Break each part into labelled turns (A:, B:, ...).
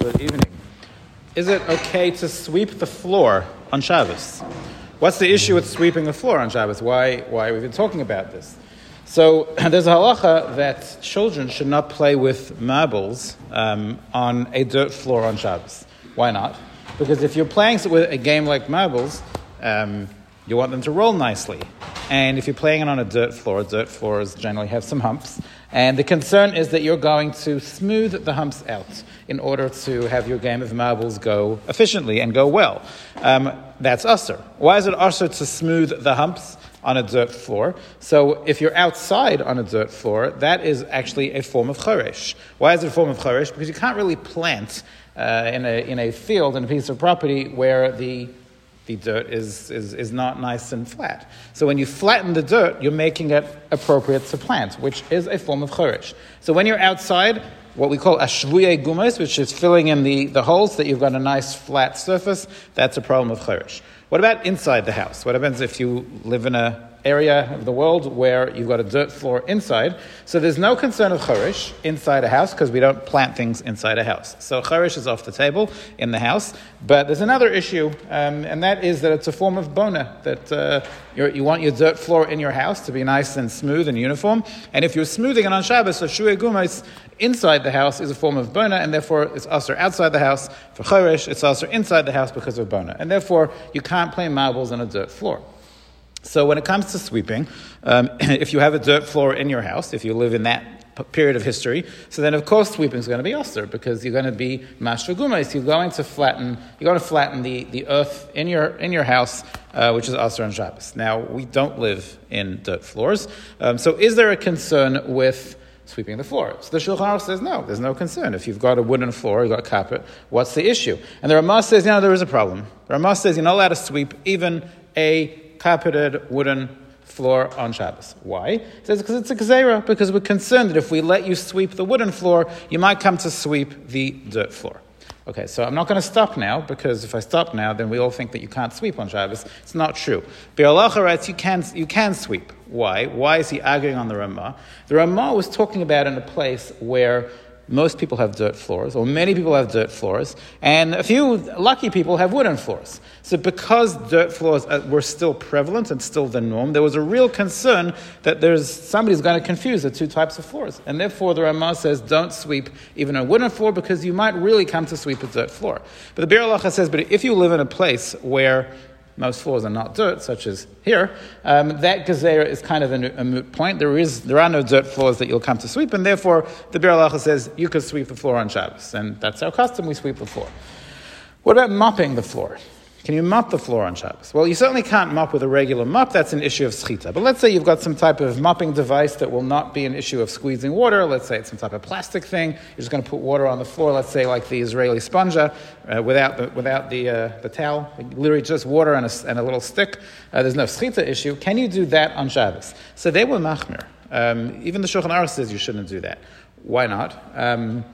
A: Good evening. Is it okay to sweep the floor on Shabbos? What's the issue with sweeping the floor on Shabbos? Why, why have we been talking about this? So there's a halacha that children should not play with marbles um, on a dirt floor on Shabbos. Why not? Because if you're playing with a game like marbles, um, you want them to roll nicely. And if you're playing it on a dirt floor, dirt floors generally have some humps. And the concern is that you're going to smooth the humps out in order to have your game of marbles go efficiently and go well. Um, that's usser. Why is it usser to smooth the humps? on a dirt floor. So if you're outside on a dirt floor, that is actually a form of choresh. Why is it a form of choresh? Because you can't really plant uh, in, a, in a field, in a piece of property where the the dirt is, is, is not nice and flat. So when you flatten the dirt, you're making it appropriate to plant, which is a form of chorish. So when you're outside, what we call ashvuye gumas, which is filling in the, the holes that you've got a nice flat surface, that's a problem of chorish. What about inside the house? What happens if you live in a area of the world where you've got a dirt floor inside. So there's no concern of charish inside a house because we don't plant things inside a house. So charish is off the table in the house. But there's another issue, um, and that is that it's a form of bona, that uh, you want your dirt floor in your house to be nice and smooth and uniform. And if you're smoothing it on Shabbos, so shuei gumais inside the house is a form of bona, and therefore it's also outside the house. For charish, it's also inside the house because of bona. And therefore, you can't play marbles on a dirt floor. So when it comes to sweeping, um, if you have a dirt floor in your house, if you live in that period of history, so then of course sweeping is going to be osir because you're going to be mashvagumais. You're going to flatten. You're going to flatten the, the earth in your in your house, uh, which is osir and Shabbos. Now we don't live in dirt floors, um, so is there a concern with sweeping the floor. So the Shulchan Aruch says, no, there's no concern. If you've got a wooden floor, you've got carpet, what's the issue? And the Ramah says, no, there is a problem. The Ramah says you're not allowed to sweep even a carpeted wooden floor on Shabbos. Why? He says because it's a gzeira, because we're concerned that if we let you sweep the wooden floor, you might come to sweep the dirt floor. Okay, so I'm not going to stop now because if I stop now, then we all think that you can't sweep on Shabbos. It's not true. Biur Halacha writes you can, you can sweep. Why? Why is he arguing on the Ramah? The Ramah was talking about in a place where most people have dirt floors, or many people have dirt floors, and a few lucky people have wooden floors. So, because dirt floors were still prevalent and still the norm, there was a real concern that there's somebody's going to confuse the two types of floors, and therefore the Ramah says don't sweep even a wooden floor because you might really come to sweep a dirt floor. But the Biur says, but if you live in a place where most floors are not dirt, such as here, um, that gezerah is kind of a, a, moot point. There, is, there are no dirt floors that you'll come to sweep, and therefore the Biur Halacha says you could sweep the floor on Shabbos, and that's our custom, we sweep the floor. What about mopping the floor? Can you mop the floor on Shabbos? Well, you certainly can't mop with a regular mop. That's an issue of schita. But let's say you've got some type of mopping device that will not be an issue of squeezing water. Let's say it's some type of plastic thing. You're just going to put water on the floor. Let's say like the Israeli sponja, uh, without the, without the, uh, the towel. Literally just water and a, and a little stick. Uh, there's no schita issue. Can you do that on Shabbos? So they were machmir. Um, even the Shulchan Aruch says you shouldn't do that. Why not? Um,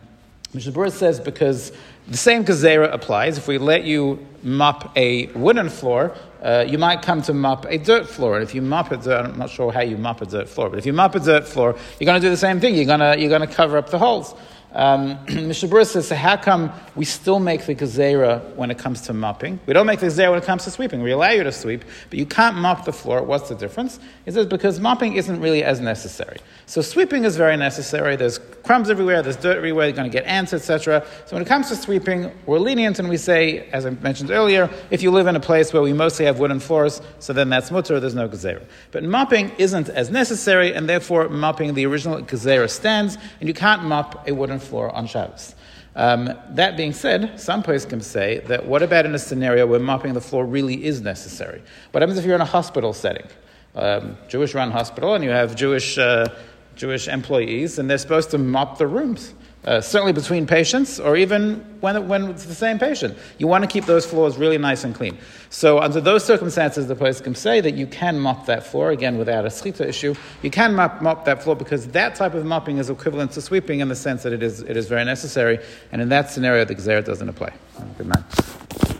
A: Mishnah says because the same gezerah applies. If we let you mop a wooden floor, uh, you might come to mop a dirt floor. And if you mop a dirt, I'm not sure how you mop a dirt floor, but if you mop a dirt floor, you're going to do the same thing. You're going to, you're going to cover up the holes. Um, Mr. says, so how come we still make the gezerah when it comes to mopping? We don't make the gezerah when it comes to sweeping. We allow you to sweep, but you can't mop the floor. What's the difference? He says, because mopping isn't really as necessary. So sweeping is very necessary. There's crumbs everywhere, there's dirt everywhere, you're going to get ants, etc. So when it comes to sweeping, we're lenient and we say, as I mentioned earlier, if you live in a place where we mostly have wooden floors, so then that's mutar, there's no gezerah. But mopping isn't as necessary, and therefore mopping the original gezerah stands, and you can't mop a wooden floor on Shabbos. Um, that being said, some can say that what about in a scenario where mopping the floor really is necessary? What happens if you're in a hospital setting? Um, Jewish run hospital, and you have Jewish, uh, Jewish employees, and they're supposed to mop the rooms uh, certainly between patients, or even when, when it's the same patient. You want to keep those floors really nice and clean. So, under those circumstances, the place can say that you can mop that floor, again, without a schita issue. You can mop, mop that floor because that type of mopping is equivalent to sweeping in the sense that it is, it is very necessary, and in that scenario, the Gzer doesn't apply. Good night.